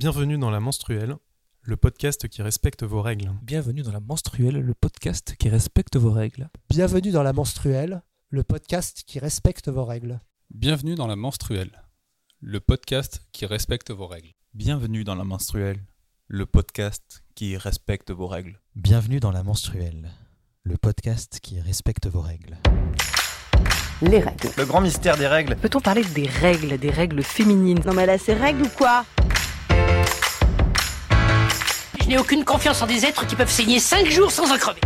Bienvenue dans la menstruelle, le podcast qui respecte vos règles. Bienvenue dans la menstruelle, le podcast qui respecte vos règles. Bienvenue dans la menstruelle, le podcast qui respecte vos règles. Bienvenue dans la menstruelle, le podcast qui respecte vos règles. Bienvenue dans la menstruelle, le podcast qui respecte vos règles. Bienvenue dans la menstruelle, le podcast qui respecte vos règles. Les règles. Le grand mystère des règles. Peut-on parler des règles, des règles féminines? Non mais là c'est règles ou quoi? N'ai aucune confiance en des êtres qui peuvent saigner 5 jours sans en crever.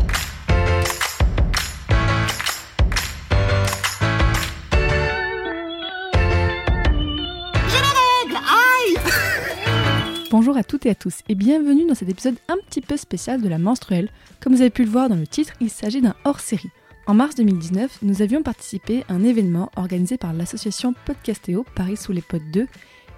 Bonjour à toutes et à tous et bienvenue dans cet épisode un petit peu spécial de la menstruelle. Comme vous avez pu le voir dans le titre, il s'agit d'un hors-série. En mars 2019, nous avions participé à un événement organisé par l'association Podcastéo Paris sous les potes 2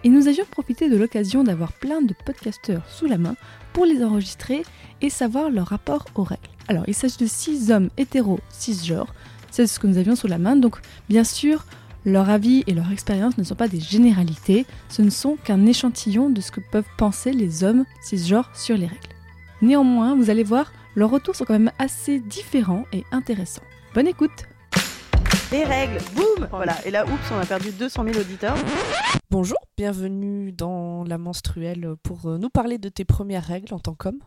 et nous avions profité de l'occasion d'avoir plein de podcasteurs sous la main pour les enregistrer et savoir leur rapport aux règles. Alors, il s'agit de 6 hommes hétéros cisgenres, c'est ce que nous avions sous la main, donc bien sûr, leur avis et leur expérience ne sont pas des généralités, ce ne sont qu'un échantillon de ce que peuvent penser les hommes cisgenres sur les règles. Néanmoins, vous allez voir, leurs retours sont quand même assez différents et intéressants. Bonne écoute Les règles, boum Voilà, et là, oups, on a perdu 200 000 auditeurs. Bonjour, bienvenue dans la menstruelle pour euh, nous parler de tes premières règles en tant qu'homme.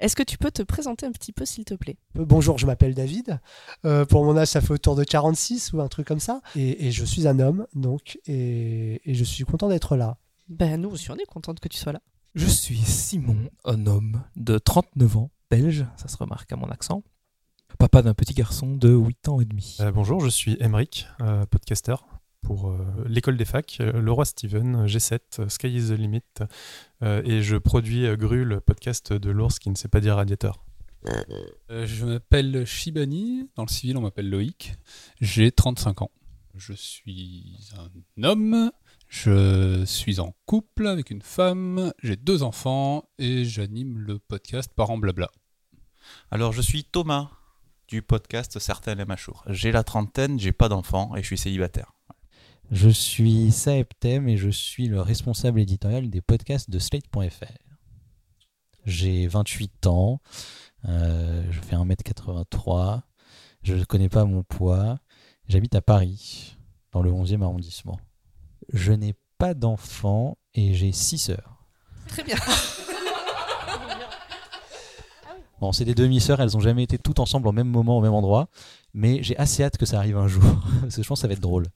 Est-ce que tu peux te présenter un petit peu, s'il te plaît? Euh, Bonjour, je m'appelle David. Euh, pour mon âge, ça fait autour de 46 ou un truc comme ça. Et, et je suis un homme, donc, et, et je suis content d'être là. Ben nous aussi, on est contente que tu sois là. Je suis Simon, un homme de 39 ans, belge, ça se remarque à mon accent. Papa d'un petit garçon de 8 ans et demi. Euh, bonjour, je suis Emric, euh, podcaster pour euh, l'école des facs, euh, le roi Steven, G7, euh, Sky is the limit, euh, et je produis euh, Gru, le podcast de l'ours qui ne sait pas dire radiateur. Euh, je m'appelle Shibani, dans le civil on m'appelle Loïc, j'ai 35 ans. Je suis un homme, je suis en couple avec une femme, j'ai deux enfants et j'anime le podcast Parents Blabla. Alors, je suis Thomas du podcast Certains aiment Achour. J'ai la trentaine, j'ai pas d'enfant et je suis célibataire. Je suis Saeptem et je suis le responsable éditorial des podcasts de Slate.fr. J'ai 28 ans, euh, je fais 1m83, je ne connais pas mon poids, j'habite à Paris, dans le 11e arrondissement. Je n'ai pas d'enfant et j'ai 6 sœurs. Très bien. Bon, c'est des demi-sœurs, elles ont jamais été toutes ensemble au même moment, au même endroit, mais j'ai assez hâte que ça arrive un jour, parce que je pense que ça va être drôle.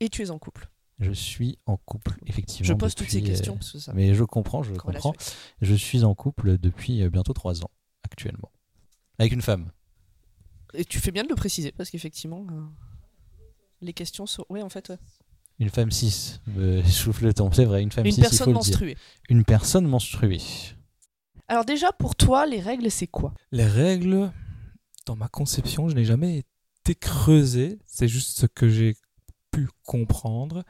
Et tu es en couple. Je suis en couple, effectivement. Je pose toutes ces euh, questions parce que ça. Mais je comprends, je comprends. Je suis en couple depuis euh, bientôt trois ans, actuellement. Avec une femme. Et tu fais bien de le préciser parce qu'effectivement, euh, les questions sont. Oui, en fait, ouais. Une femme 6. je souffle le temps, c'est vrai, une femme Une 6, il faut personne le dire. menstruée. Une personne menstruée. Alors, déjà, pour toi, les règles, c'est quoi? Les règles, dans ma conception, je n'ai jamais été creusé, c'est juste ce que j'ai pu comprendre.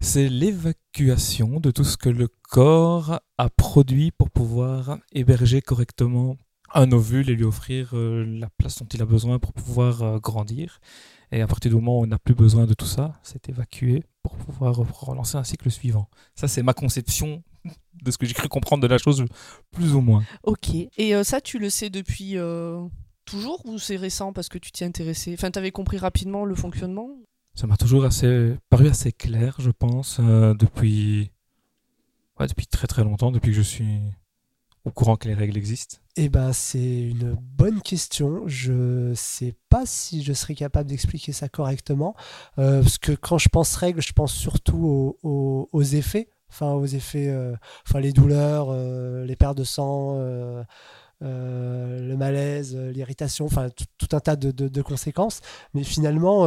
C'est l'évacuation de tout ce que le corps a produit pour pouvoir héberger correctement un ovule et lui offrir euh, la place dont il a besoin pour pouvoir euh, grandir. Et à partir du moment où on n'a plus besoin de tout ça, c'est évacué pour pouvoir relancer un cycle suivant. Ça, c'est ma conception de ce que j'ai cru comprendre de la chose, plus ou moins. Ok. Et euh, ça, tu le sais depuis euh, toujours ou c'est récent parce que tu t'y intéressé Enfin, t'avais compris rapidement le fonctionnement? Ça m'a toujours assez, paru assez clair, je pense, euh, depuis, ouais, depuis très très longtemps, depuis que je suis au courant que les règles existent. Eh ben, c'est une bonne question. Je sais pas si je serais capable d'expliquer ça correctement. euh, parce que quand je pense règles, je pense surtout aux, aux- aux effets. Enfin, aux effets, euh, enfin, les douleurs, euh, les pertes de sang, euh, le malaise, l'irritation, enfin, tout, un tas de, de- de conséquences. Mais finalement,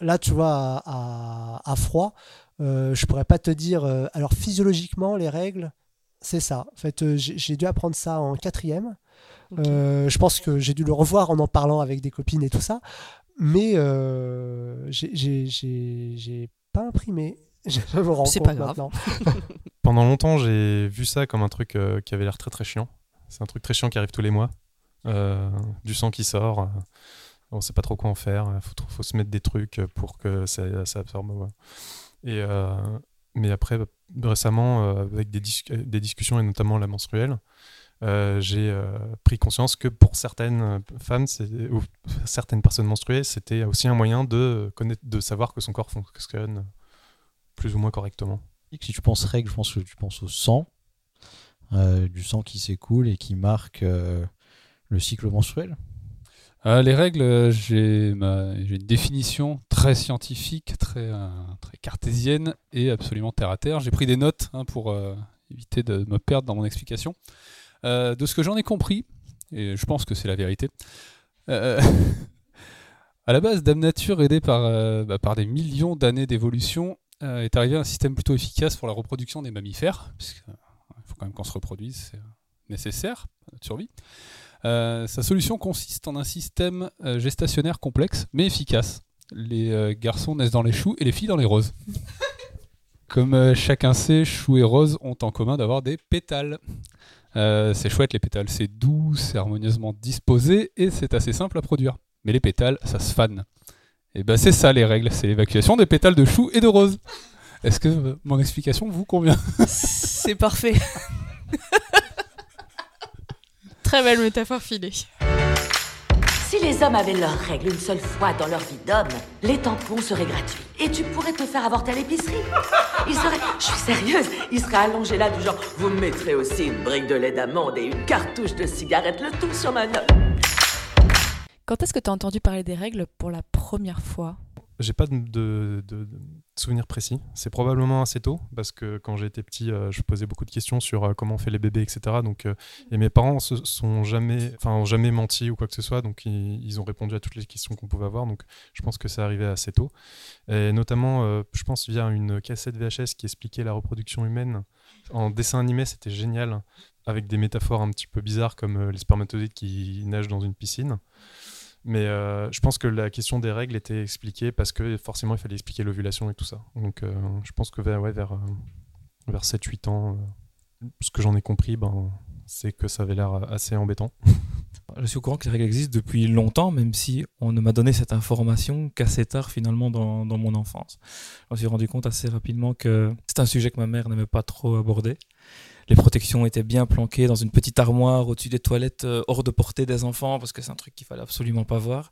là, tu vois, à, à- à froid, je pourrais pas te dire. alors, physiologiquement, les règles, c'est ça. En fait, j'ai dû apprendre ça en quatrième. Je pense que j'ai dû le revoir en en parlant avec des copines et tout ça. Mais j'ai pas imprimé. Je me rends C'est compte pas grave. maintenant. Pendant longtemps, j'ai vu ça comme un truc euh, qui avait l'air très très chiant. C'est un truc très chiant qui arrive tous les mois. Euh, du sang qui sort. euh, on sait pas trop quoi en faire. Il faut, faut se mettre des trucs pour que ça, ça absorbe. ouais. Et, euh, mais après, récemment, euh, avec des, dis- euh, des discussions et notamment la menstruelle, euh, j'ai euh, pris conscience que pour certaines euh, femmes ou certaines personnes menstruées, c'était aussi un moyen de, connaître, de savoir que son corps fonctionne plus ou moins correctement. Si tu penses règles, je pense que tu penses au sang, euh, du sang qui s'écoule et qui marque euh, le cycle menstruel. Euh, les règles, j'ai une définition très scientifique, très, euh, très cartésienne et absolument terre à terre. J'ai pris des notes hein, pour euh, éviter de me perdre dans mon explication. Euh, de ce que j'en ai compris, et je pense que c'est la vérité, euh, à la base, Dame Nature, aidée par, euh, bah, par des millions d'années d'évolution, euh, est arrivé à un système plutôt efficace pour la reproduction des mammifères, puisqu'il faut quand même qu'on se reproduise, c'est euh, nécessaire pour notre survie. Euh, sa solution consiste en un système euh, gestationnaire complexe mais efficace. Les euh, garçons naissent dans les choux et les filles dans les roses. Comme euh, chacun sait, choux et roses ont en commun d'avoir des pétales. Euh, c'est chouette les pétales, c'est doux, c'est harmonieusement disposé et c'est assez simple à produire. Mais les pétales, ça se fane. Et ben c'est ça les règles, c'est l'évacuation des pétales de choux et de roses. Est-ce que mon explication vous convient? C'est parfait. Très belle métaphore filée. Si les hommes avaient leurs règles une seule fois dans leur vie d'homme, les tampons seraient gratuits. Et tu pourrais te faire avorter à l'épicerie. Ils seraient, je suis sérieuse, ils seraient allongés là du genre, vous me mettrez aussi une brique de lait d'amande et une cartouche de cigarette, le tout sur ma note. Quand est-ce que tu as entendu parler des règles pour la première fois? J'ai pas de, de, de- de souvenir précis. C'est probablement assez tôt parce que quand j'étais petit, euh, je posais beaucoup de questions sur euh, comment on fait les bébés, etc. Donc, euh, et mes parents se sont jamais, enfin, jamais menti ou quoi que ce soit. Donc, ils, ils ont répondu à toutes les questions qu'on pouvait avoir. Donc, je pense que c'est arrivé assez tôt. Et notamment, je pense via une cassette VHS qui expliquait la reproduction humaine en dessin animé, c'était génial avec des métaphores un petit peu bizarres comme les spermatozoïdes qui nagent dans une piscine. Mais euh, je pense que la question des règles était expliquée parce que forcément il fallait expliquer l'ovulation et tout ça. Donc euh, je pense que vers, ouais, vers, euh, vers 7-8 ans, ce que j'en ai compris, ben, c'est que ça avait l'air assez embêtant. Je suis au courant que les règles existent depuis longtemps, même si on ne m'a donné cette information qu'assez tard finalement dans, dans mon enfance. Je me suis rendu compte assez rapidement que c'est un sujet que ma mère n'aimait pas trop aborder. Les protections étaient bien planquées dans une petite armoire au-dessus des toilettes, euh, hors de portée des enfants, parce que c'est un truc qu'il fallait absolument pas voir.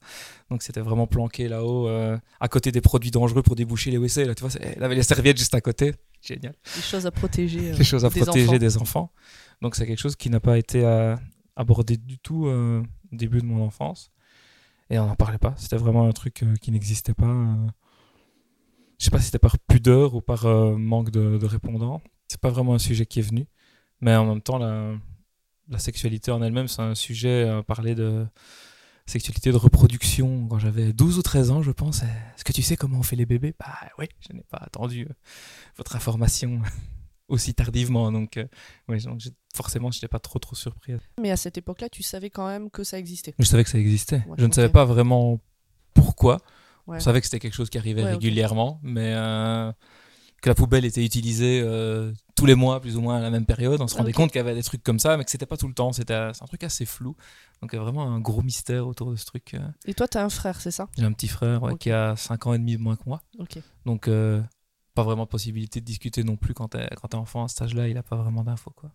Donc c'était vraiment planqué là-haut, euh, à côté des produits dangereux pour déboucher les WC. Là, tu vois, elle avait les serviettes juste à côté. Génial Les choses à protéger. euh, les choses à des protéger enfants. des enfants. Donc c'est quelque chose qui n'a pas été euh, abordé du tout euh, au début de mon enfance. Et on n'en parlait pas. C'était vraiment un truc euh, qui n'existait pas. euh. Je sais pas si c'était par pudeur ou par euh, manque de, de répondants. C'est pas vraiment un sujet qui est venu. Mais en même temps, la, la sexualité en elle-même, c'est un sujet à parler de sexualité de reproduction quand j'avais 12 ou 13 ans, je pense. Est-ce que tu sais comment on fait les bébés? Bah oui, je n'ai pas attendu euh, votre information aussi tardivement. Donc, euh, ouais, donc forcément, je n'étais pas trop trop surpris. Mais à cette époque-là, tu savais quand même que ça existait. Je savais que ça existait. Ouais, je ne savais pas vraiment pourquoi. Ouais. Je savais que c'était quelque chose qui arrivait régulièrement, mais euh, que la poubelle était utilisée euh, tous les mois, plus ou moins à la même période. On se rendait compte qu'il y avait des trucs comme ça, mais que c'était pas tout le temps. C'était euh, un truc assez flou. Donc, il y a vraiment un gros mystère autour de ce truc. euh. Et toi, tu as un frère, c'est ça? J'ai un petit frère ouais, qui a 5 ans et demi de moins que moi. Donc, euh, pas vraiment de possibilité de discuter non plus quand t'es quand t'es enfant à cet âge-là. Il a pas vraiment d'infos. quoi.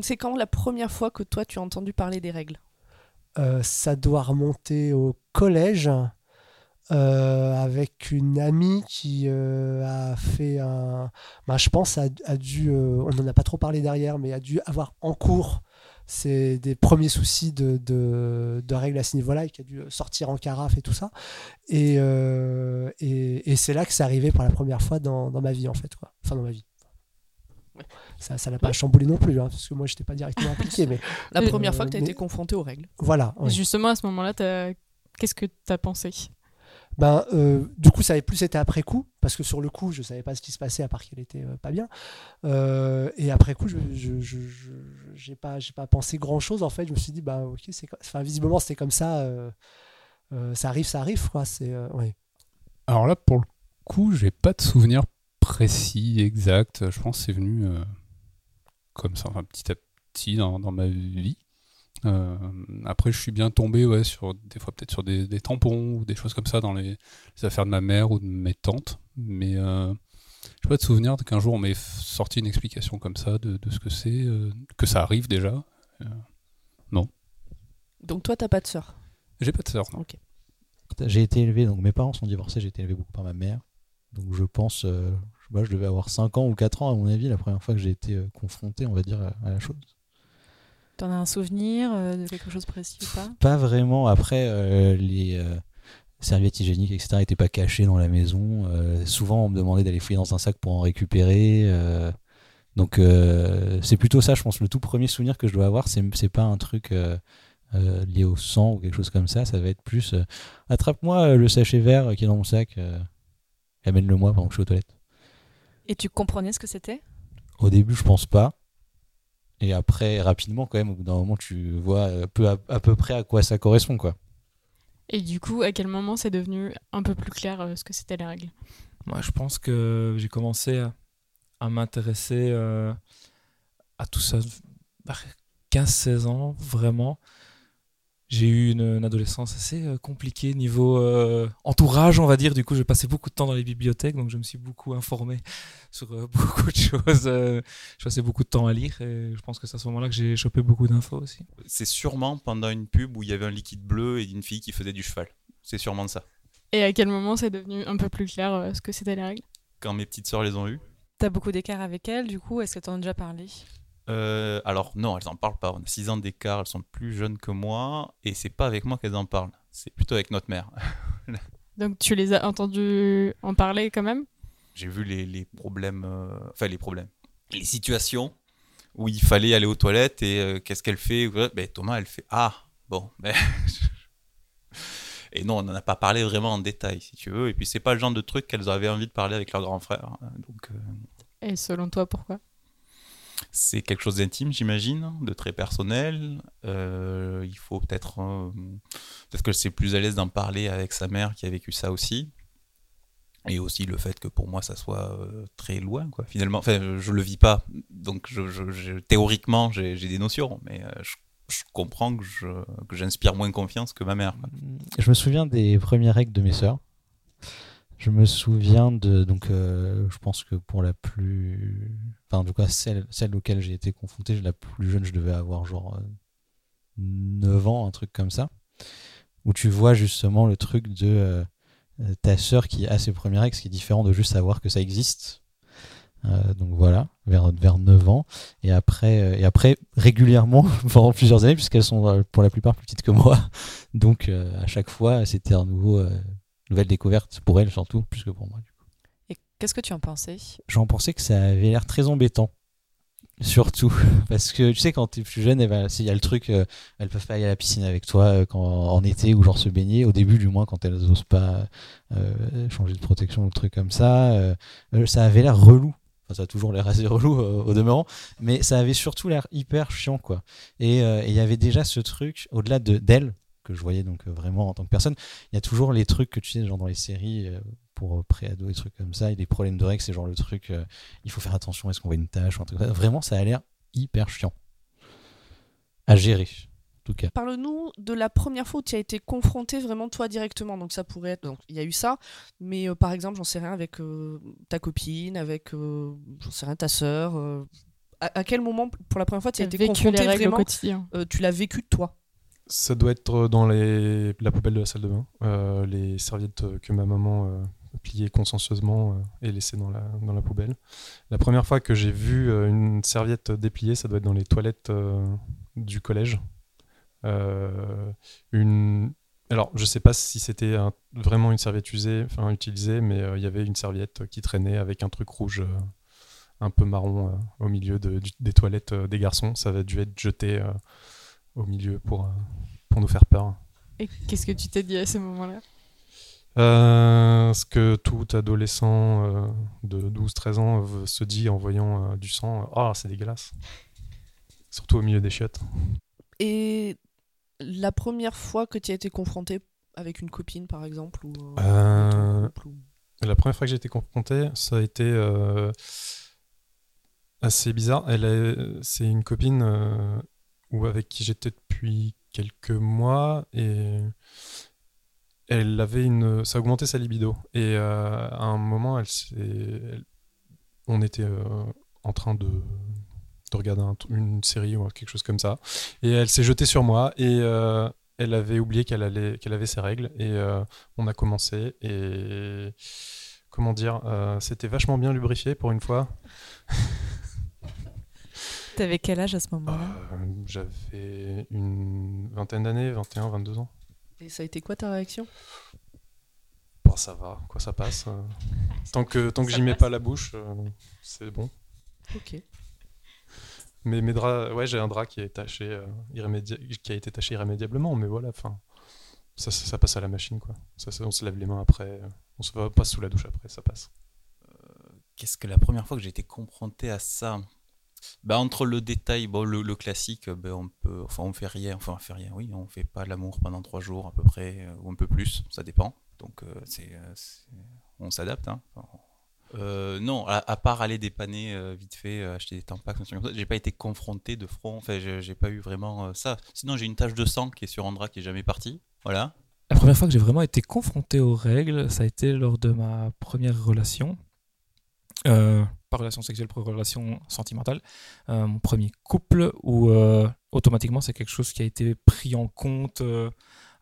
C'est quand la première fois que toi, tu as entendu parler des règles? Euh, ça doit remonter au collège euh, avec une amie qui euh, a fait un. ben, je pense a, a dû. euh, on n'en a pas trop parlé derrière, mais a dû avoir en cours c'est des premiers soucis de, de, de règles à ce niveau-là et qui a dû sortir en carafe et tout ça. Et, euh, et, et c'est là que c'est arrivé pour la première fois dans, dans ma vie, en fait. Quoi. Enfin, dans ma vie. Ça ça l'a pas chamboulé non plus, hein, parce que moi, je n'étais pas directement impliqué. Mais, La Euh, première fois que tu as mais- été confronté aux règles. Voilà. Et ouais. Justement, à ce moment-là, qu'est-ce que tu as pensé? Ben, euh, du coup, ça avait plus été après coup, parce que sur le coup, je savais pas ce qui se passait à part qu'elle était euh, pas bien. Euh, et après coup, je j'ai pas pensé grand chose en fait. Je me suis dit bah ok, c'est enfin visiblement c'était comme ça. ça arrive, ça arrive quoi. C'est ouais. Alors là, pour le coup, j'ai pas de souvenir précis, exact. Je pense que c'est venu comme ça, enfin, petit à petit dans, dans ma vie. Euh, après, je suis bien tombé, ouais, sur des fois peut-être sur des, des tampons ou des choses comme ça dans les, les affaires de ma mère ou de mes tantes. Mais euh, J'ai pas de souvenir qu'un jour on m'ait sorti une explication comme ça de, de ce que c'est, euh, que ça arrive déjà. Euh, non. Donc toi, t'as pas de sœur? J'ai pas de sœur, non. Ok. J'ai été élevé, donc mes parents sont divorcés, j'ai été élevé beaucoup par ma mère. Donc je pense, euh, je, sais pas, je devais avoir 5 ans ou 4 ans à mon avis, la première fois que j'ai été euh, confronté, on va dire, à, à la chose. T'en as un souvenir euh, de quelque chose précis ou pas? Pas vraiment. Après, euh, les euh, serviettes hygiéniques, etc., n'étaient pas cachées dans la maison. Souvent, on me demandait d'aller fouiller dans un sac pour en récupérer. donc, c'est plutôt ça, je pense. Le tout premier souvenir que je dois avoir, c'est pas un truc lié au sang ou quelque chose comme ça. Ça va être plus attrape-moi le sachet vert qui est dans mon sac, et amène-le-moi pendant que je suis aux toilettes. Et tu comprenais ce que c'était? Au début, je pense pas. Et après, rapidement, quand même, au bout d'un moment, tu vois euh, peu à, à peu près à quoi ça correspond, quoi. Et du coup, à quel moment c'est devenu un peu plus clair euh, ce que c'était les règles? Moi, je pense que j'ai commencé à, à m'intéresser euh, à tout ça vers 15-16 ans, vraiment. J'ai eu une, une adolescence assez euh, compliquée niveau euh, entourage, on va dire. Du coup, j'ai passé beaucoup de temps dans les bibliothèques, donc je me suis beaucoup informé sur euh, beaucoup de choses. euh, je passais beaucoup de temps à lire et je pense que c'est à ce moment-là que j'ai chopé beaucoup d'infos aussi. C'est sûrement pendant une pub où il y avait un liquide bleu et une fille qui faisait du cheval. C'est sûrement de ça. Et à quel moment c'est devenu un peu plus clair euh, ce que c'était les règles? Quand mes petites sœurs les ont eues. T'as beaucoup d'écart avec elle, du coup, est-ce que t'en as déjà parlé? Euh, alors non, elles en parlent pas. On a 6 ans d'écart, elles sont plus jeunes que moi, et c'est pas avec moi qu'elles en parlent. C'est plutôt avec notre mère. Donc tu les as entendus en parler quand même? J'ai vu les, les problèmes, euh, enfin les problèmes, les situations où il fallait aller aux toilettes et euh, qu'est-ce qu'elle fait? Ben, Thomas, elle fait ah bon. Ben... et non, on n'en a pas parlé vraiment en détail, si tu veux. Et puis c'est pas le genre de truc qu'elles avaient envie de parler avec leur grand frère. Donc euh, Et selon toi, pourquoi? C'est quelque chose d'intime, j'imagine, de très personnel. Euh, il faut peut-être euh, peut-être que c'est plus à l'aise d'en parler avec sa mère qui a vécu ça aussi. Et aussi le fait que pour moi ça soit euh, très loin, quoi. Finalement, enfin, je le vis pas, donc théoriquement j'ai des notions, mais je, comprends que je- que j'inspire moins confiance que ma mère. Je me souviens des premières règles de mes sœurs. Je me souviens de. Donc, euh, je pense que pour la plus. Enfin, en tout cas, celle, celle auquel j'ai été confronté, la plus jeune, je devais avoir genre euh, 9 ans, un truc comme ça. Où tu vois justement le truc de euh, euh, ta sœur qui a ses règles, ce qui est différent de juste savoir que ça existe. Euh, donc voilà, vers, vers 9 ans. Et après, euh, et après régulièrement, pendant plusieurs années, puisqu'elles sont pour la plupart plus petites que moi. Donc à chaque fois, c'était un nouveau, nouvelle découverte pour elles surtout, plus que pour moi. Et qu'est-ce que tu en pensais? J'en pensais que ça avait l'air très embêtant. Surtout, parce que tu sais, quand t'es plus jeune, eh ben, il y a le truc, euh, elles peuvent pas aller à la piscine avec toi euh, quand, en été ou genre se baigner, au début du moins, quand elles osent pas euh, changer de protection ou de trucs comme ça. euh, ça avait l'air relou. Enfin, ça a toujours l'air assez relou au demeurant, mais ça avait surtout l'air hyper chiant, quoi. Et et il y avait déjà ce truc, au-delà de d'elle, que je voyais donc euh, vraiment en tant que personne, il y a toujours les trucs que tu sais, genre dans les séries euh, pour euh, pré-ado et trucs comme ça, et les problèmes de règles, c'est genre le truc, euh, il faut faire attention, est-ce qu'on voit une tâche ou un truc comme ça. Vraiment, ça a l'air hyper chiant à gérer, en tout cas. Parle-nous de la première fois où tu as été confronté vraiment toi directement. Donc ça pourrait être, donc il y a eu ça, mais euh, par exemple, j'en sais rien avec euh, ta copine, avec, euh, j'en sais rien, ta sœur. euh, à, à quel moment, pour la première fois, tu as été confronté vraiment quotidien. euh, Tu l'as vécu de toi? Ça doit être dans les... la poubelle de la salle de bain. Euh, les serviettes que ma maman euh, pliait consciencieusement euh, et laissait dans la, dans poubelle. La première fois que j'ai vu euh, une serviette dépliée, ça doit être dans les toilettes euh, du collège. Euh, une... Alors, je sais pas si c'était vraiment une serviette usée, enfin utilisée, mais euh, il y avait une serviette qui traînait avec un truc rouge euh, un peu marron euh, au milieu des toilettes euh, des garçons. Ça avait dû être jeté euh, au milieu pour, euh, pour nous faire peur. Et qu'est-ce que tu t'es dit à ce moment-là? Euh, ce que tout adolescent euh, de 12-13 ans euh, se dit en voyant euh, du sang, ah c'est dégueulasse. Surtout au milieu des chiottes. Et la première fois que tu as été confronté avec une copine, par exemple, ou euh, Euh, couple, La première fois que j'ai été confronté, ça a été euh, assez bizarre. Elle est- c'est une copine euh, ou avec qui j'étais depuis quelques mois et elle avait une, ça a augmenté sa libido. Et euh, à un moment, elle elle, on était euh, en train de, de regarder un- une série ou quelque chose comme ça. Et elle s'est jetée sur moi et euh, elle avait oublié qu'elle allait, qu'elle avait ses règles. Et on a commencé. Et comment dire, c'était vachement bien lubrifié pour une fois. T'avais quel âge à ce moment-là? Euh, J'avais une vingtaine d'années, 21, 22 ans. Et ça a été quoi ta réaction? Bon, ça va, quoi, ça passe. euh. tant que, tant que j'y mets pas la bouche, euh, c'est bon. Ok. Mais mes draps, ouais, j'ai un drap qui est taché, euh, irrémédia- qui a été taché irrémédiablement, mais voilà, enfin, ça, ça, ça passe à la machine, quoi. Ça, ça, on se lave les mains après, euh, on se va pas sous la douche après, ça passe. Qu'est-ce que la première fois que j'ai été confronté à ça? Bah, Entre le détail, bon, le, le classique, ben, on peut, enfin, on fait rien, enfin, on fait rien, oui, on fait pas l'amour pendant trois jours à peu près, euh, ou un peu plus, ça dépend. Donc, euh, c'est, on s'adapte. Hein. Non, à, part aller dépanner vite fait, acheter des ça, j'ai pas été confronté de front, enfin, j'ai pas eu vraiment ça. Sinon, j'ai une tache de sang qui est sur Andra qui est jamais partie. Voilà. La première fois que j'ai vraiment été confronté aux règles, ça a été lors de ma première relation. Euh, pas relation sexuelle, relation sentimentale. Euh, mon premier couple où euh, automatiquement c'est quelque chose qui a été pris en compte euh,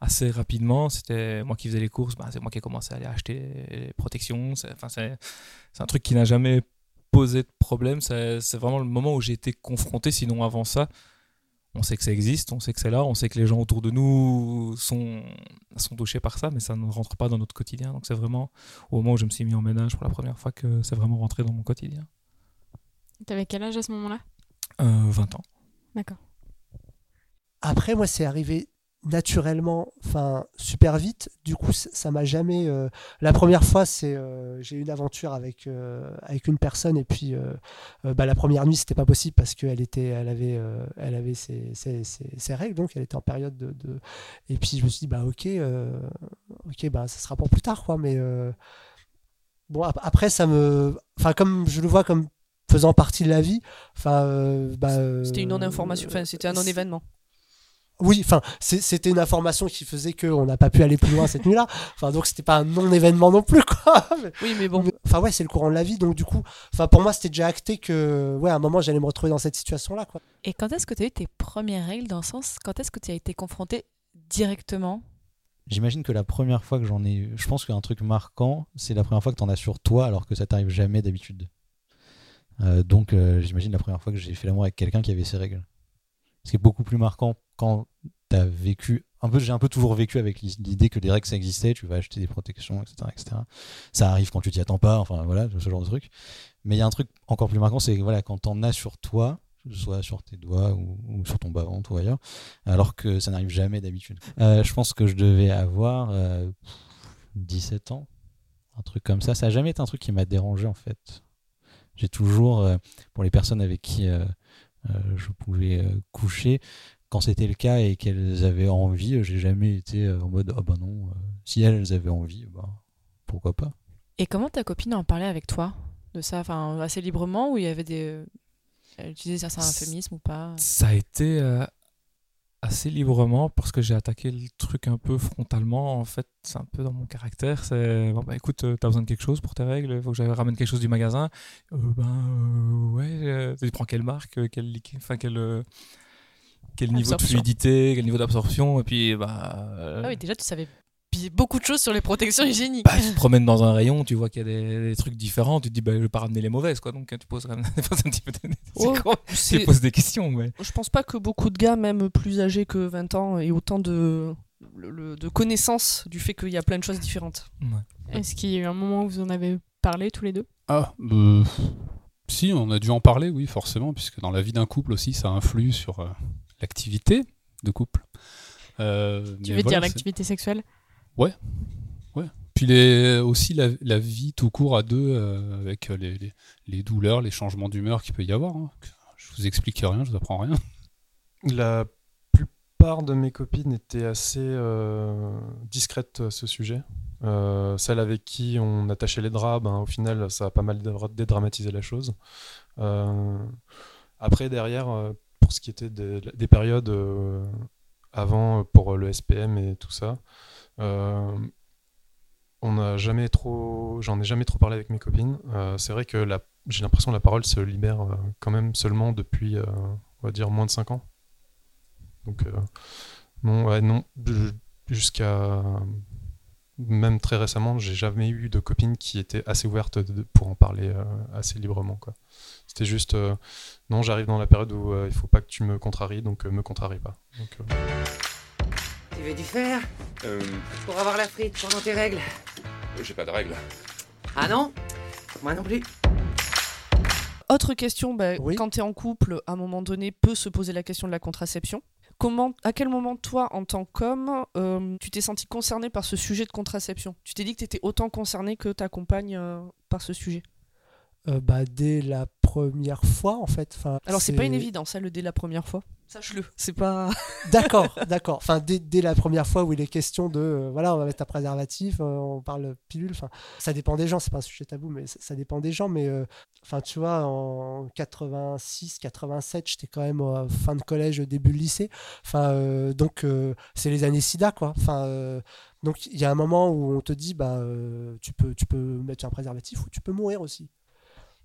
assez rapidement. C'était moi qui faisais les courses, bah, c'est moi qui ai commencé à aller acheter les protections. C'est enfin, c'est- un truc qui n'a jamais posé de problème. C'est vraiment le moment où j'ai été confronté. Sinon, avant ça, on sait que ça existe, on sait que c'est là, on sait que les gens autour de nous sont, sont touchés par ça, mais ça ne rentre pas dans notre quotidien. Donc c'est vraiment au moment où je me suis mis en ménage pour la première fois que c'est vraiment rentré dans mon quotidien. T'avais quel âge à ce moment-là? Euh, 20 ans. D'accord. Après, moi, c'est arrivé naturellement, enfin super vite. Du coup, ça m'a jamais. euh, La première fois, c'est euh, j'ai eu une aventure avec euh, avec une personne et puis bah, la première nuit, c'était pas possible parce qu'elle était, elle avait, elle avait ses, ses- ses- ses règles, donc elle était en période de. de- Et puis je me suis dit bah ok, ok, bah ça sera pour plus tard quoi. Mais bon ap- après ça me, enfin comme je le vois comme faisant partie de la vie, enfin bah. C'était une euh, non-information, enfin c'était un non-événement. Oui, enfin, c'était une information qui faisait qu'on n'a pas pu aller plus loin cette nuit-là. Enfin, donc c'était pas un non-événement non plus, quoi. Oui, mais bon. Enfin, ouais, c'est le courant de la vie, donc du coup, enfin, pour moi, c'était déjà acté que, ouais, à un moment, j'allais me retrouver dans cette situation-là, quoi. Et quand est-ce que tu as eu tes premières règles dans le sens, quand est-ce que tu as été confronté directement? J'imagine que la première fois que j'en ai eu, je pense qu'un truc marquant, c'est la première fois que tu en as sur toi alors que ça t'arrive jamais d'habitude. Euh, donc euh, j'imagine la première fois que j'ai fait l'amour avec quelqu'un qui avait ses règles. Ce qui est beaucoup plus marquant quand tu as vécu, un peu, j'ai un peu toujours vécu avec l'idée que les règles ça existait, tu vas acheter des protections, etc. etc. Ça arrive quand tu t'y attends pas, enfin voilà, ce genre de truc. Mais il y a un truc encore plus marquant, c'est voilà, quand t'en as sur toi, soit sur tes doigts ou, sur ton bas-ventre ou ailleurs, alors que ça n'arrive jamais d'habitude. Euh, je pense que je devais avoir euh, 17 ans, un truc comme ça. Ça n'a jamais été un truc qui m'a dérangé en fait. J'ai toujours, euh, pour les personnes avec qui euh, je pouvais euh, coucher, quand c'était le cas et qu'elles avaient envie, euh, j'ai jamais été euh, en mode ah bah non, euh, si elles avaient envie, bah, pourquoi pas. Et comment ta copine en parlait avec toi de ça Enfin, assez librement ou il y avait des. Elle utilisait certains euphémismes ou pas? Ça a été euh, assez librement parce que j'ai attaqué le truc un peu frontalement. En fait, c'est un peu dans mon caractère. C'est bon, bah écoute, euh, t'as besoin de quelque chose pour tes règles Il faut que je ramène quelque chose du magasin. Euh, ben euh, ouais, tu prends quelle marque Quel Enfin, quel. quel niveau de fluidité, quel niveau d'absorption, et puis bah, euh, Ah oui, déjà, tu savais pi- beaucoup de choses sur les protections hygiéniques. bah, tu te promènes dans un rayon, tu vois qu'il y a des, des trucs différents, tu te dis bah, je vais pas ramener les mauvaises quoi, donc tu poses, un petit peu des, Oh, tu poses des questions. Mais... Je pense pas que beaucoup de gars, même plus âgés que 20 ans, aient autant de, le- le- de connaissances du fait qu'il y a plein de choses différentes. Est-ce qu'il y a eu un moment où vous en avez parlé tous les deux? Ah, euh, si, on a dû en parler, oui, forcément, puisque dans la vie d'un couple aussi, ça influe sur euh, l'activité de couple. Euh, Tu veux voilà, dire l'activité sexuelle? Ouais, ouais. Puis les, aussi la, vie tout court à deux, euh, avec les, les, les douleurs, les changements d'humeur qu'il peut y avoir. hein. Je vous explique rien, je vous apprends rien. La plupart de mes copines étaient assez euh, discrètes à ce sujet. Euh, celle avec qui on attachait les draps, ben, au final, ça a pas mal dé- dédramatisé la chose. Euh, après, derrière, euh, pour ce qui était des, des périodes euh, avant, euh, pour le SPM et tout ça, euh, on n'a jamais trop, j'en ai jamais trop parlé avec mes copines. Euh, c'est vrai que j'ai l'impression que la parole se libère euh, quand même seulement depuis, euh, on va dire, moins de 5 ans. Donc, euh, non, jusqu'à même très récemment, j'ai jamais eu de copine qui était assez ouverte pour en parler euh, assez librement. C'était juste, euh, non, j'arrive dans la période où euh, il faut pas que tu me contraries, donc euh, me contrarie pas. Euh, Tu veux du fer Pour avoir la frite pendant tes règles J'ai pas de règles. Ah non Moi non plus. Autre question, bah, quand tu es en couple, à un moment donné, peut se poser la question de la contraception. Comment, à quel moment, toi, en tant qu'homme, euh, tu t'es senti concerné par ce sujet de contraception? Tu t'es dit que tu étais autant concerné que ta compagne euh, par ce sujet? Euh, bah, dès la première fois, en fait. Enfin, Alors, c'est pas une évidence, ça, le dès la première fois. Sache-le, c'est pas. D'accord, d'accord. Enfin, dès, dès la première fois où il est question de, euh, voilà, on va mettre un préservatif, euh, on parle pilule. Enfin, ça dépend des gens. C'est pas un sujet tabou, mais ça, ça dépend des gens. Mais, euh, enfin, tu vois, en 86, 87, j'étais quand même euh, fin de collège, début de lycée. Enfin, euh, donc, euh, c'est les années SIDA, quoi. Enfin, euh, donc, il y a un moment où on te dit, bah, tu peux, tu peux mettre un préservatif ou tu peux mourir aussi.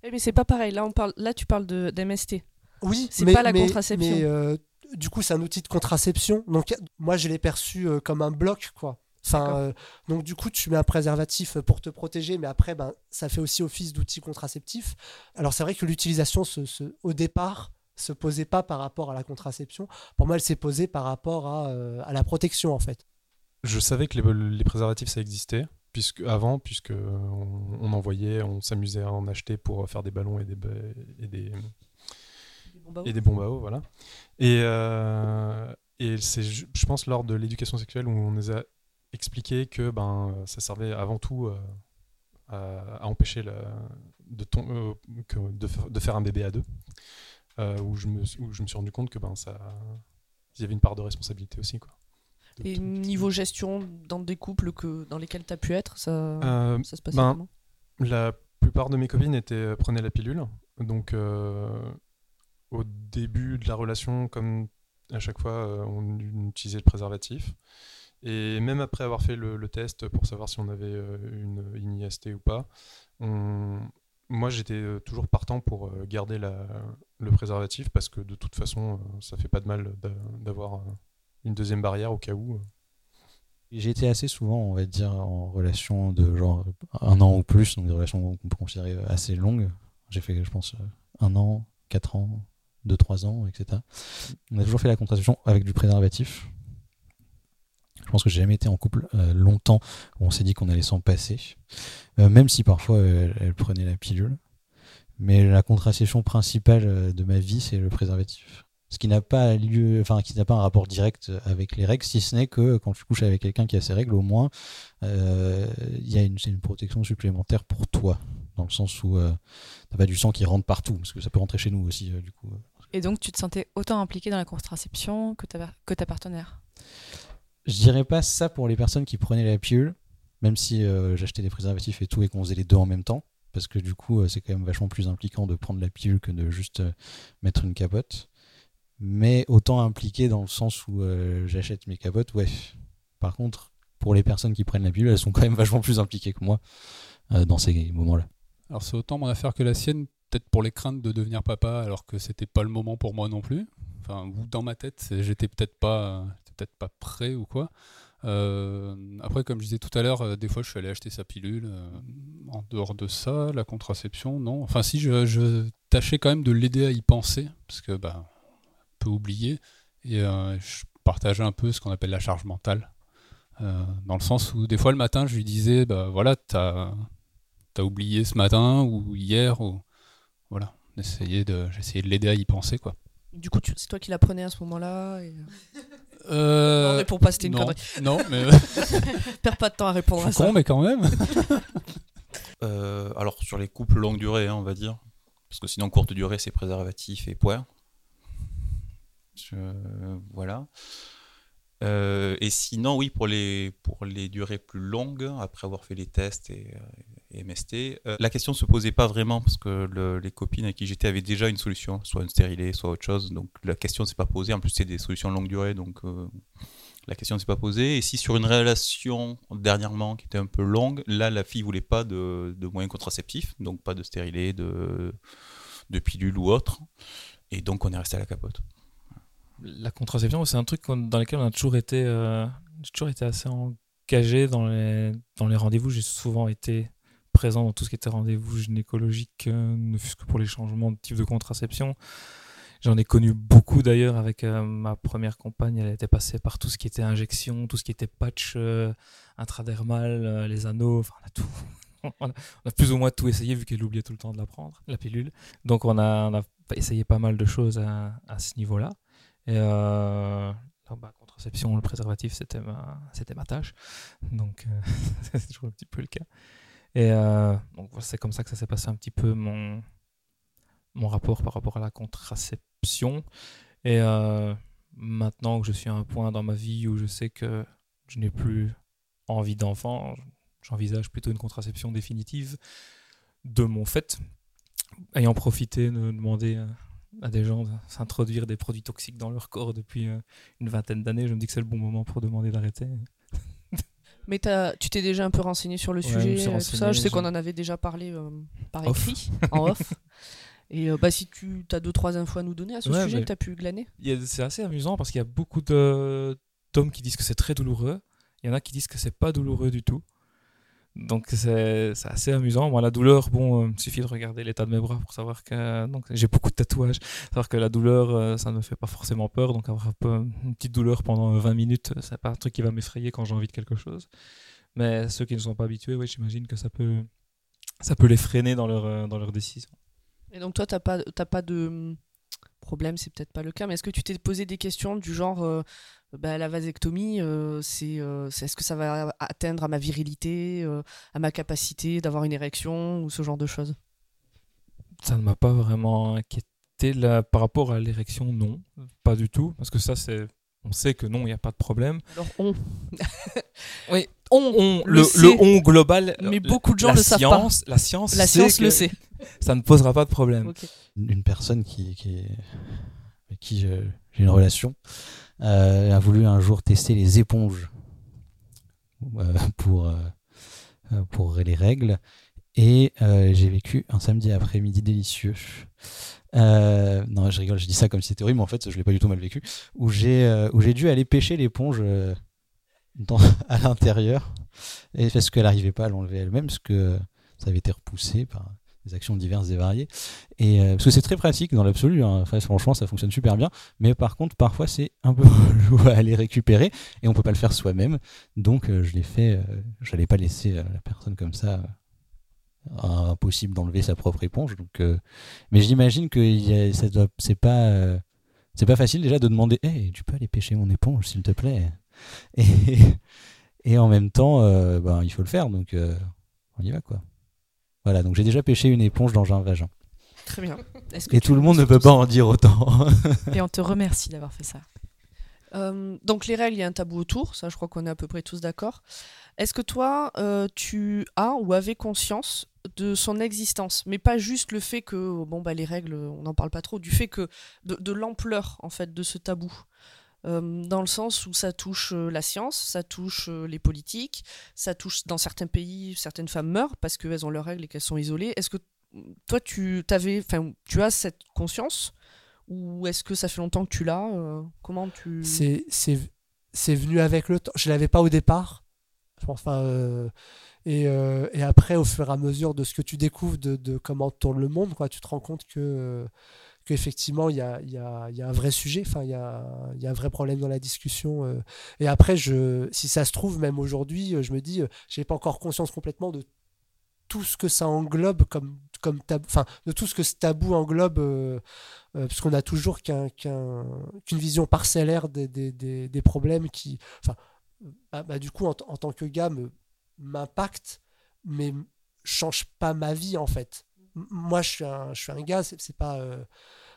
Eh, mais c'est pas pareil. Là, on parle, là tu parles de- d'MST. Oui, c'est mais- pas la mais- contraception. Mais euh, du coup, c'est un outil de contraception. Donc, moi, je l'ai perçu euh, comme un bloc, quoi. Enfin, euh, donc du coup, tu mets un préservatif pour te protéger, mais après, ben, ça fait aussi office d'outil contraceptif. Alors c'est vrai que l'utilisation, se- se- au départ, se posait pas par rapport à la contraception. Pour moi, elle s'est posée par rapport à, euh, à la protection, en fait. Je savais que les, les préservatifs ça existait puisque avant puisque on, on en voyait, on s'amusait à en acheter pour faire des ballons et des et des bombes à eau. et des bombes à eau, voilà. Et euh, et c'est je pense lors de l'éducation sexuelle où on nous a expliqué que ben ça servait avant tout euh, à, à empêcher la, de, ton- euh, que- de, faire, de faire un bébé à deux. Où, je me, suis- où je me suis rendu compte que ben ça il y avait une part de responsabilité aussi quoi. Et niveau gestion dans des couples que, dans lesquels tu as pu être, ça, Euh, ça se passait ben, comment? La plupart de mes copines étaient, prenaient la pilule. Donc, euh, au début de la relation, comme à chaque fois, euh, on utilisait le préservatif. Et même après avoir fait le, test pour savoir si on avait euh, une, une IST ou pas, on- moi j'étais euh, toujours partant pour garder la- le préservatif parce que de toute façon, ça fait pas de mal d'a- d'avoir une deuxième barrière au cas où. J'ai été assez souvent, on va dire, en relation de genre un an ou plus, donc des relations qu'on peut considérer assez longues. J'ai fait, je pense, un an, quatre ans, deux, trois ans, etc. On a toujours fait la contraception avec du préservatif. Je pense que j'ai jamais été en couple euh, longtemps où on s'est dit qu'on allait s'en passer, Euh, même si parfois euh, elle, prenait la pilule. Mais la contraception principale de ma vie, c'est le préservatif. Ce qui n'a pas lieu, enfin, qui n'a pas un rapport direct avec les règles, si ce n'est que quand tu couches avec quelqu'un qui a ses règles, au moins, il y a une, une protection supplémentaire pour toi, dans le sens où euh, t'as pas du sang qui rentre partout, parce que ça peut rentrer chez nous aussi, du coup. Et donc, tu te sentais autant impliqué dans la contraception que ta, que ta partenaire? Je dirais pas ça pour les personnes qui prenaient la pilule, même si euh, j'achetais des préservatifs et tout et qu'on faisait les deux en même temps, parce que du coup, euh, c'est quand même vachement plus impliquant de prendre la pilule que de juste euh, mettre une capote. Mais autant impliqué dans le sens où euh, j'achète mes capotes, ouais. Par contre, pour les personnes qui prennent la pilule, elles sont quand même vachement plus impliquées que moi euh, dans ces moments-là. Alors c'est autant mon affaire que la sienne, peut-être pour les craintes de devenir papa, alors que c'était pas le moment pour moi non plus. Enfin, ou dans ma tête, j'étais peut-être pas, peut-être pas prêt ou quoi. Euh, après, comme je disais tout à l'heure, euh, des fois je suis allé acheter sa pilule. euh, en dehors de ça, la contraception, non. Enfin, si je, tâchais quand même de l'aider à y penser, parce que bah, on peut oublier. Et je partageais un peu ce qu'on appelle la charge mentale. Dans le sens où des fois le matin je lui disais bah voilà t'as t'as oublié ce matin ou hier ou voilà d'essayer de j'essayais de l'aider à y penser quoi Du coup, c'est toi qui la prenais à ce moment-là et... Euh, Non, réponds pas, c'était une non, connerie. non, mais- Perds pas de temps à répondre Je à ça. con, mais quand même. Euh, alors sur les couples longue durée, hein, on va dire, parce que sinon courte durée c'est préservatif et point. Je- voilà. Euh, et sinon, oui, pour les, pour les durées plus longues, après avoir fait les tests et, euh, MST, euh, la question ne se posait pas vraiment parce que le- les copines avec qui j'étais avaient déjà une solution, soit une stérilée, soit autre chose. Donc la question ne s'est pas posée. En plus, c'est des solutions longue durée, donc euh, la question ne s'est pas posée. Et si sur une relation dernièrement qui était un peu longue, là la fille voulait pas de, de moyens contraceptifs, donc pas de stérilet, de, de pilule ou autre. Et donc on est resté à la capote. La contraception, c'est un truc dans lequel on a toujours été, euh, toujours été assez engagé dans les, rendez-vous. J'ai souvent été présent dans tout ce qui était rendez-vous gynécologique, euh, ne fût-ce que pour les changements de type de contraception. J'en ai connu beaucoup d'ailleurs avec euh, ma première compagne. Elle était passée par tout ce qui était injection, tout ce qui était patch euh, intradermal, les anneaux, enfin on a tout. plus ou moins tout essayé vu qu'elle oubliait tout le temps de la prendre, la pilule. Donc on a, essayé pas mal de choses à ce niveau-là. Et euh, bah, contraception, le préservatif, c'était ma, ma tâche. Donc euh, c'est toujours un petit peu le cas. Et euh, donc voilà, c'est comme ça que ça s'est passé un petit peu mon, mon rapport par rapport à la contraception. Et euh, maintenant que je suis à un point dans ma vie où je sais que je n'ai plus envie d'enfant, j'envisage plutôt une contraception définitive de mon fait, ayant profité de demander à- des gens de s'introduire des produits toxiques dans leur corps depuis euh, une vingtaine d'années, je me dis que c'est le bon moment pour demander d'arrêter. Mais tu t'es déjà un peu renseigné sur le Ouais, sujet, euh, tout ça. Je sais qu'on en avait déjà parlé euh, par Off. écrit, en off. Et euh, bah, si tu as deux, trois infos à nous donner à ce Ouais, sujet que tu as pu glaner. C'est assez amusant parce qu'il y a beaucoup de- d'hommes qui disent que c'est très douloureux. Il y en a qui disent que c'est pas douloureux du tout. Donc c'est assez amusant. Moi, la douleur, bon, euh, il suffit de regarder l'état de mes bras pour savoir que donc j'ai beaucoup de tatouages. Savoir que la douleur, euh, ça ne me fait pas forcément peur. Donc avoir une petite douleur pendant 20 minutes, euh, c'est pas un truc qui va m'effrayer quand j'ai envie de quelque chose. Mais ceux qui ne sont pas habitués, ouais, j'imagine que ça peut, ça peut les freiner dans leur, dans leur décision. Et donc toi, t'as pas, pas de hum, problème, c'est peut-être pas le cas, mais est-ce que tu t'es posé des questions du genre, bah, la vasectomie, euh, c'est, euh, c'est- est-ce que ça va atteindre à ma virilité, euh, à ma capacité d'avoir une érection ou ce genre de choses? Ça ne m'a pas vraiment inquiété là, par rapport à l'érection, non, pas du tout, parce que ça c'est, on sait que non, il n'y a pas de problème. Alors on. oui, on, le, sait, le on global. mais beaucoup de gens la le savent pas. science, La science, La science le sait. Ça ne posera pas de problème. Ok. une personne qui, qui est- avec qui j'ai une relation euh, a voulu un jour tester les éponges euh, pour, euh, pour les règles et j'ai vécu un samedi après-midi délicieux. Non, je rigole, je dis ça comme si c'était horrible, mais en fait, je l'ai pas du tout mal vécu. Où j'ai dû aller pêcher l'éponge à l'intérieur et parce qu'elle n'arrivait pas à l'enlever elle-même, parce que ça avait été repoussé par des actions diverses et variées. Et euh, parce que c'est très pratique dans l'absolu, hein. Franchement, ça fonctionne super bien. Mais par contre, parfois, c'est un peu relou à aller récupérer et on peut pas le faire soi-même. Donc, euh, je l'ai fait. euh, j'allais pas laisser la personne comme ça. impossible d'enlever sa propre éponge. Donc, mais j'imagine que c'est pas. c'est pas facile déjà de demander Hey, tu peux aller pêcher mon éponge, s'il te plaît? Et, et en même temps, ben, il faut le faire, donc on y va quoi. Voilà, donc j'ai déjà pêché une éponge dans un vagin. Très bien. Est-ce que Et tout le monde ne peut pas en dire autant. Et on te remercie d'avoir fait ça. Euh, donc les règles, il y a un tabou autour, ça je crois qu'on est à peu près tous d'accord. Est-ce que toi, euh, tu as ou avais conscience de son existence, mais pas juste le fait que bon bah les règles, on n'en parle pas trop, du fait que de, de l'ampleur en fait de ce tabou, Euh, dans le sens où ça touche euh, la science, ça touche euh, les politiques, ça touche dans certains pays certaines femmes meurent parce qu'elles ont leurs règles et qu'elles sont isolées. Est-ce que toi tu enfin tu as cette conscience ou est-ce que ça fait longtemps que tu l'as euh, Comment tu c'est venu avec le temps je l'avais pas au départ enfin euh, et, euh, après au fur et à mesure de ce que tu découvres de, de comment tourne le monde quoi tu te rends compte que euh, qu'effectivement il y a, y, a, y a un vrai sujet il y a, y a un vrai problème dans la discussion euh. et après je si ça se trouve même aujourd'hui euh, je me dis euh, j'ai pas encore conscience complètement de tout ce que ça englobe comme comme enfin de tout ce que ce tabou englobe euh, euh, parce qu'on a toujours qu'un, qu'un- qu'une vision parcellaire des, des, des, qui enfin bah, bah, du coup en, en tant que gars me- m'impacte mais change pas ma vie en fait moi je suis un, je suis un gars c'est, pas euh,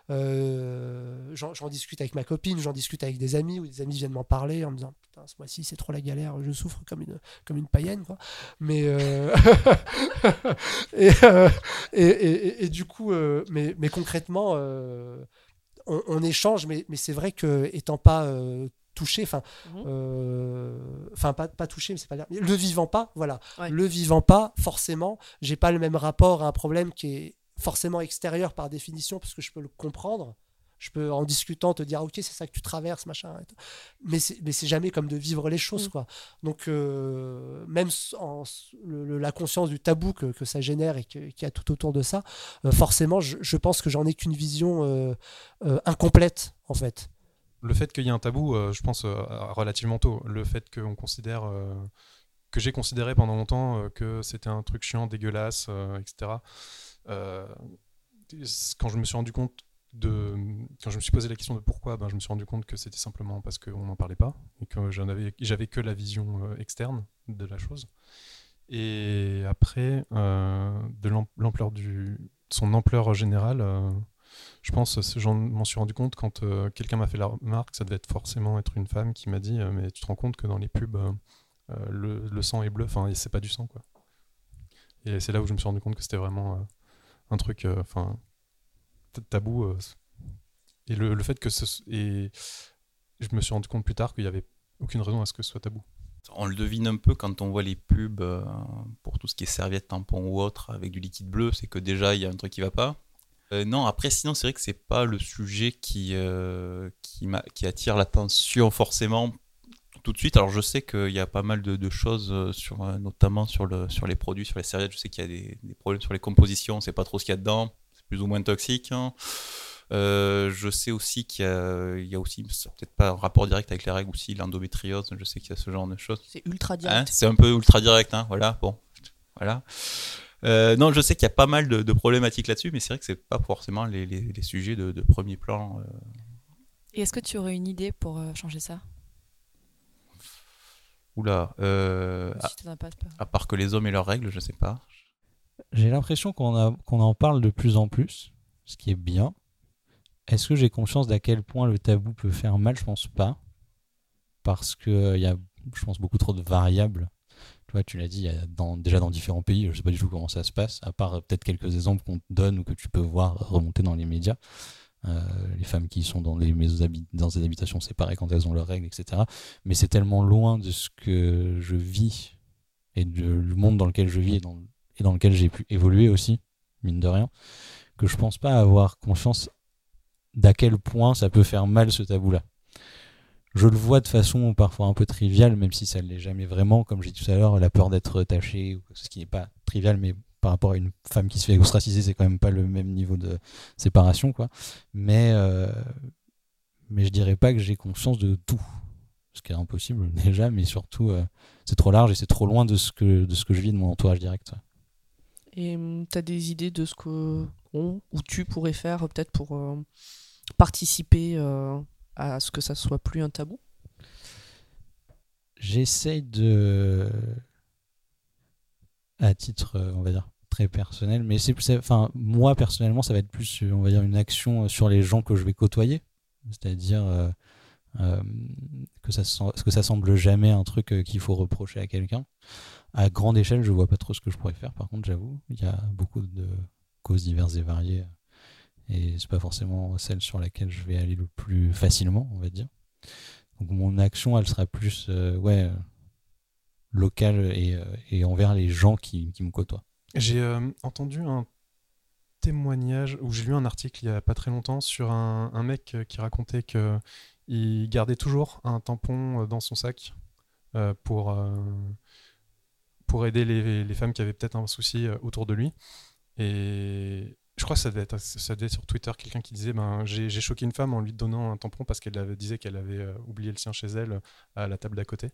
euh, j'en, discute avec ma copine j'en discute avec des amis ou des amis viennent m'en parler en me disant putain ce mois-ci c'est trop la galère je souffre comme une comme une païenne quoi. Mais euh, et, et, et- du coup mais, mais concrètement on, on échange mais, mais c'est vrai que étant pas toucher, enfin, Mhm. euh, enfin pas, pas toucher, mais c'est pas le vivant pas, voilà, Ouais. le vivant pas, forcément, j'ai pas le même rapport à un problème qui est forcément extérieur par définition, parce que je peux le comprendre. Je peux, en discutant, te dire, Ah, ok, c'est ça que tu traverses, machin. Mais c'est, mais c'est jamais comme de vivre les choses, Mm. quoi. Donc, euh, même en, le- la conscience du tabou que, que ça génère et qu'il y a tout autour de ça, euh, forcément, je, je pense que j'en ai qu'une vision incomplète, en fait. Le fait qu'il y ait un tabou, euh, je pense, euh, relativement tôt. Le fait qu'on considère, euh, que j'ai considéré pendant longtemps que c'était un truc chiant, dégueulasse, etc. Quand je me suis rendu compte de, quand je me suis posé la question de pourquoi, ben, je me suis rendu compte que c'était simplement parce qu'on n'en parlait pas et que j'en avais, j'avais que la vision externe de la chose. Et après, de l'am- l'ampleur du, son ampleur générale. Je pense, j'en m'en suis rendu compte quand euh, quelqu'un m'a fait la remarque, ça devait forcément être une femme qui m'a dit euh, Mais tu te rends compte que dans les pubs, euh, le, sang est bleu, enfin, c'est pas du sang, quoi. Et c'est là où je me suis rendu compte que c'était vraiment un truc, enfin, tabou. et le, fait que ce. Et je me suis rendu compte plus tard qu'il y avait aucune raison à ce que ce soit tabou. On le devine un peu quand on voit les pubs pour tout ce qui est serviette, tampon ou autre avec du liquide bleu, c'est que déjà il y a un truc qui va pas. Euh, non, après sinon c'est vrai que c'est pas le sujet qui, euh, qui, attire l'attention forcément tout de suite. Alors je sais qu'il y a pas mal de, de choses, euh, sur, euh, notamment sur, le, sur les produits, sur les serviettes. Je sais qu'il y a des, des problèmes sur les compositions, on sait pas trop ce qu'il y a dedans, c'est plus ou moins toxique. hein. Euh, je sais aussi qu'il y a, il y a aussi, c'est peut-être pas un rapport direct avec les règles aussi, l'endométriose, je sais qu'il y a ce genre de choses. C'est ultra Hein, direct. c'est un peu ultra direct, hein, voilà, bon, voilà. Euh, non, je sais qu'il y a pas mal de, de problématiques là-dessus, mais c'est vrai que c'est pas forcément les, les- les sujets de, de premier plan. euh. Et est-ce que tu aurais une idée pour euh, changer ça? Oula, euh, Si à, pas, pas part que les hommes et leurs règles, je sais pas. J'ai l'impression qu'on a- qu'on en parle de plus en plus, ce qui est bien. Est-ce que j'ai conscience d'à quel point le tabou peut faire mal? Je pense pas. Parce qu'il y a, je pense, beaucoup trop de variables. Tu vois, tu l'as dit, déjà dans différents pays, je sais pas du tout comment ça se passe, à part euh, peut-être quelques exemples qu'on te donne ou que tu peux voir remonter dans les médias. Euh, les femmes qui sont dans, les dans des habitations séparées quand elles ont leurs règles, etc. Mais c'est tellement loin de ce que je vis et du monde dans lequel je vis et dans, et dans lequel j'ai pu évoluer aussi, mine de rien, que je pense pas avoir conscience d'à quel point ça peut faire mal ce tabou-là. Je le vois de façon parfois un peu triviale, même si ça ne l'est jamais vraiment. Comme j'ai dit tout à l'heure, la peur d'être tachée, ou ce qui n'est pas trivial, mais par rapport à une femme qui se fait ostraciser, c'est quand même pas le même niveau de séparation, quoi. Mais, euh, mais je dirais pas que j'ai conscience de tout. Ce qui est impossible déjà, mais surtout, euh, c'est trop large et c'est trop loin de ce, que, de ce que je vis de mon entourage direct. Et tu as des idées de ce que ou tu pourrais faire peut-être pour euh, participer euh, à ce que ça soit plus un tabou? J'essaye de. à titre, on va dire, très personnel, mais c'est. Enfin, moi, personnellement, ça va être plus, on va dire, une action sur les gens que je vais côtoyer. C'est-à-dire euh, euh, que, ça, que ça semble jamais un truc euh, qu'il faut reprocher à quelqu'un. À grande échelle, je vois pas trop ce que je pourrais faire, par contre, j'avoue. Il y a beaucoup de causes diverses et variées. Et c'est pas forcément celle sur laquelle je vais aller le plus facilement, on va dire. Donc mon action, elle sera plus euh, ouais, euh, locale et, euh, et envers les gens qui, qui me côtoient. J'ai entendu un témoignage, ou j'ai lu un article il y a pas très longtemps sur un, un mec qui racontait que il gardait toujours un tampon dans son sac pour, pour aider les, les femmes qui avaient peut-être un souci autour de lui. Et je crois que ça devait être, ça devait être sur Twitter quelqu'un qui disait ben, j'ai choqué une femme en lui donnant un tampon parce qu'elle disait qu'elle avait euh, oublié le sien chez elle euh, à la table d'à côté.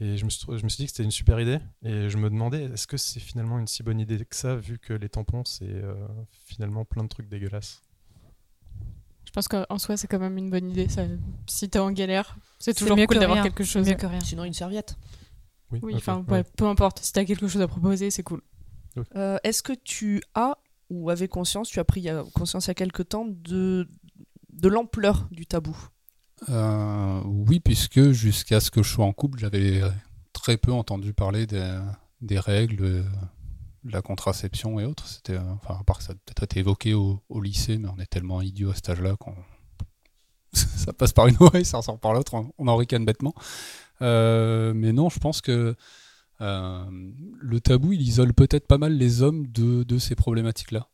Et je me, suis, trou- je me suis dit que c'était une super idée. Et je me demandais est-ce que c'est finalement une si bonne idée que ça, vu que les tampons, c'est euh, finalement plein de trucs dégueulasses? Je pense qu'en soi, c'est quand même une bonne idée. Ça, si t'es en galère, c'est toujours mieux cool que d'avoir quelque chose. mieux que rien. Sinon, une serviette. Oui, Oui, ok, enfin, ouais. ouais, peu importe. Si t'as quelque chose à proposer, c'est cool. Euh, Est-ce que tu as ou avais conscience, tu as pris conscience il y a quelque temps de, de l'ampleur du tabou Euh, oui, puisque jusqu'à ce que je sois en couple, j'avais très peu entendu parler des, règles, de la contraception et autres. Euh, enfin, à part que ça a peut-être été évoqué au, lycée, mais on est tellement idiot à cet âge-là qu'on ça passe par une oreille, ça ressort par l'autre, on, on en ricane bêtement. Euh, mais non, je pense que euh, le tabou, il isole peut-être pas mal les hommes de, de ces problématiques-là.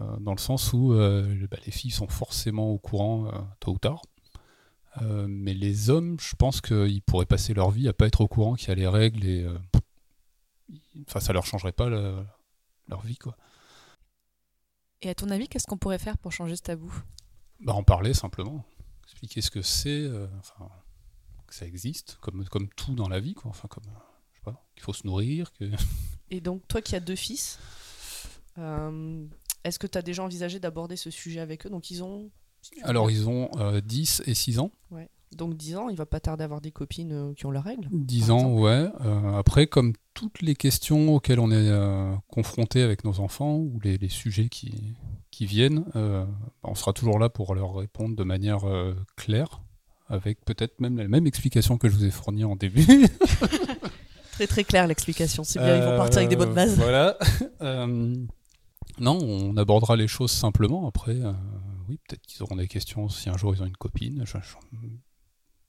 Euh, dans le sens où euh, bah, les filles sont forcément au courant tôt ou tard. Mais les hommes, je pense qu'ils pourraient passer leur vie à pas être au courant qu'il y a les règles et enfin ça leur changerait pas leur vie quoi. Et à ton avis, qu'est-ce qu'on pourrait faire pour changer ce tabou? Bah, en parler simplement, expliquer ce que c'est, enfin que ça existe, comme comme tout dans la vie quoi. Enfin comme euh, je sais pas, qu'il faut se nourrir, que Et donc, toi qui as deux fils, euh, est-ce que tu as déjà envisagé d'aborder ce sujet avec eux? Donc, ils ont. alors ils ont euh, 10 et 6 ans. Ouais. Donc, 10 ans, il va pas tarder à avoir des copines euh, qui ont leurs règles. 10 ans, ouais. Euh, après, comme toutes les questions auxquelles on est confronté avec nos enfants, ou les, les sujets qui, qui viennent, euh, on sera toujours là pour leur répondre de manière claire, avec peut-être même la même explication que je vous ai fournie en début. Très très clair l'explication. C'est bien, ils vont partir avec des bonnes bases. Euh, Voilà. Euh, non, on abordera les choses simplement. Après, euh, oui, peut-être qu'ils auront des questions si un jour ils ont une copine. Je- je-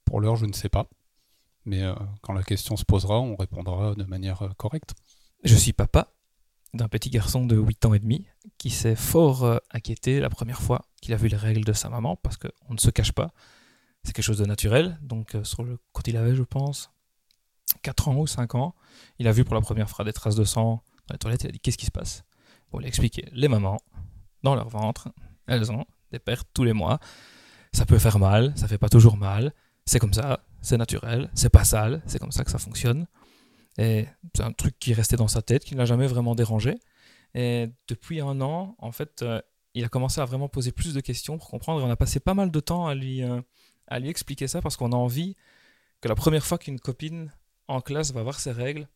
pour l'heure, je ne sais pas. Mais euh, quand la question se posera, on répondra de manière euh, correcte. Je suis papa d'un petit garçon de 8 ans et demi qui s'est fort euh, inquiété la première fois qu'il a vu les règles de sa maman parce qu'on ne se cache pas. C'est quelque chose de naturel. Donc, euh, sur le, quand il avait, je pense, 4 ans ou 5 ans, il a vu pour la première fois des traces de sang dans les toilettes. Il a dit Qu'est-ce qui se passe? Bon, il a expliqué Les mamans, dans leur ventre, elles ont des pertes tous les mois. Ça peut faire mal, ça fait pas toujours mal. C'est comme ça, c'est naturel, c'est pas sale, c'est comme ça que ça fonctionne. Et c'est un truc qui restait dans sa tête, qui ne l'a jamais vraiment dérangé. Et depuis un an, en fait, euh, il a commencé à vraiment poser plus de questions pour comprendre. On a passé pas mal de temps à lui, euh, à lui expliquer ça parce qu'on a envie que la première fois qu'une copine en classe va voir ses règles,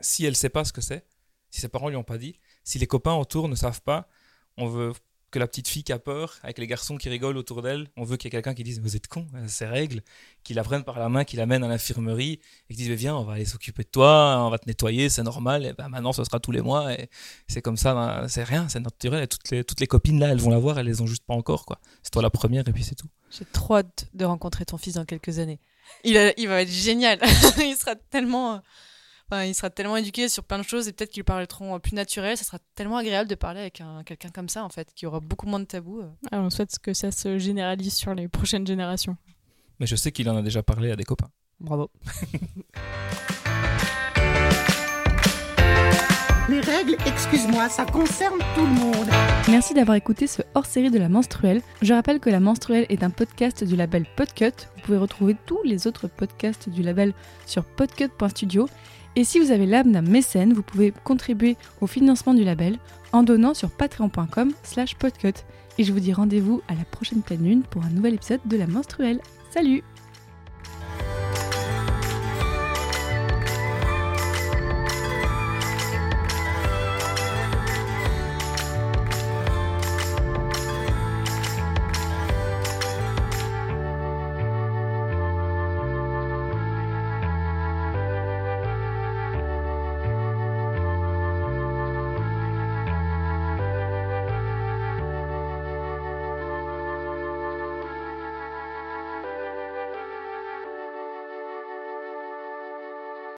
si elle ne sait pas ce que c'est, si ses parents lui ont pas dit, si les copains autour ne savent pas, on veut que la petite fille qui a peur, avec les garçons qui rigolent autour d'elle, on veut qu'il y ait quelqu'un qui dise Vous êtes con, euh, ces règles, qui la prenne par la main, qui l'amène à l'infirmerie et qui dise Viens, on va aller s'occuper de toi, on va te nettoyer, c'est normal, et ben maintenant ce sera tous les mois, et c'est comme ça, ben, c'est rien, c'est naturel, et toutes les, toutes les copines là, elles vont la voir, elles les ont juste pas encore, quoi. C'est toi la première, et puis c'est tout. J'ai trop hâte de rencontrer ton fils dans quelques années. Il, a- il va être génial. il sera tellement, euh, enfin, il sera tellement éduqué sur plein de choses et peut-être qu'ils parleront euh, plus naturel. Ça sera tellement agréable de parler avec un, quelqu'un comme ça en fait, qui aura beaucoup moins de tabous. euh. Ah, on souhaite que ça se généralise sur les prochaines générations. Mais je sais qu'il en a déjà parlé à des copains. Bravo. Les règles, excuse-moi, ça concerne tout le monde. Merci d'avoir écouté ce hors-série de la menstruelle. Je rappelle que la menstruelle est un podcast du label Podcut. Vous pouvez retrouver tous les autres podcasts du label sur podcut.studio. Et si vous avez l'âme d'un mécène, vous pouvez contribuer au financement du label en donnant sur patreon.com slash podcut. Et je vous dis rendez-vous à la prochaine pleine lune pour un nouvel épisode de la menstruelle. Salut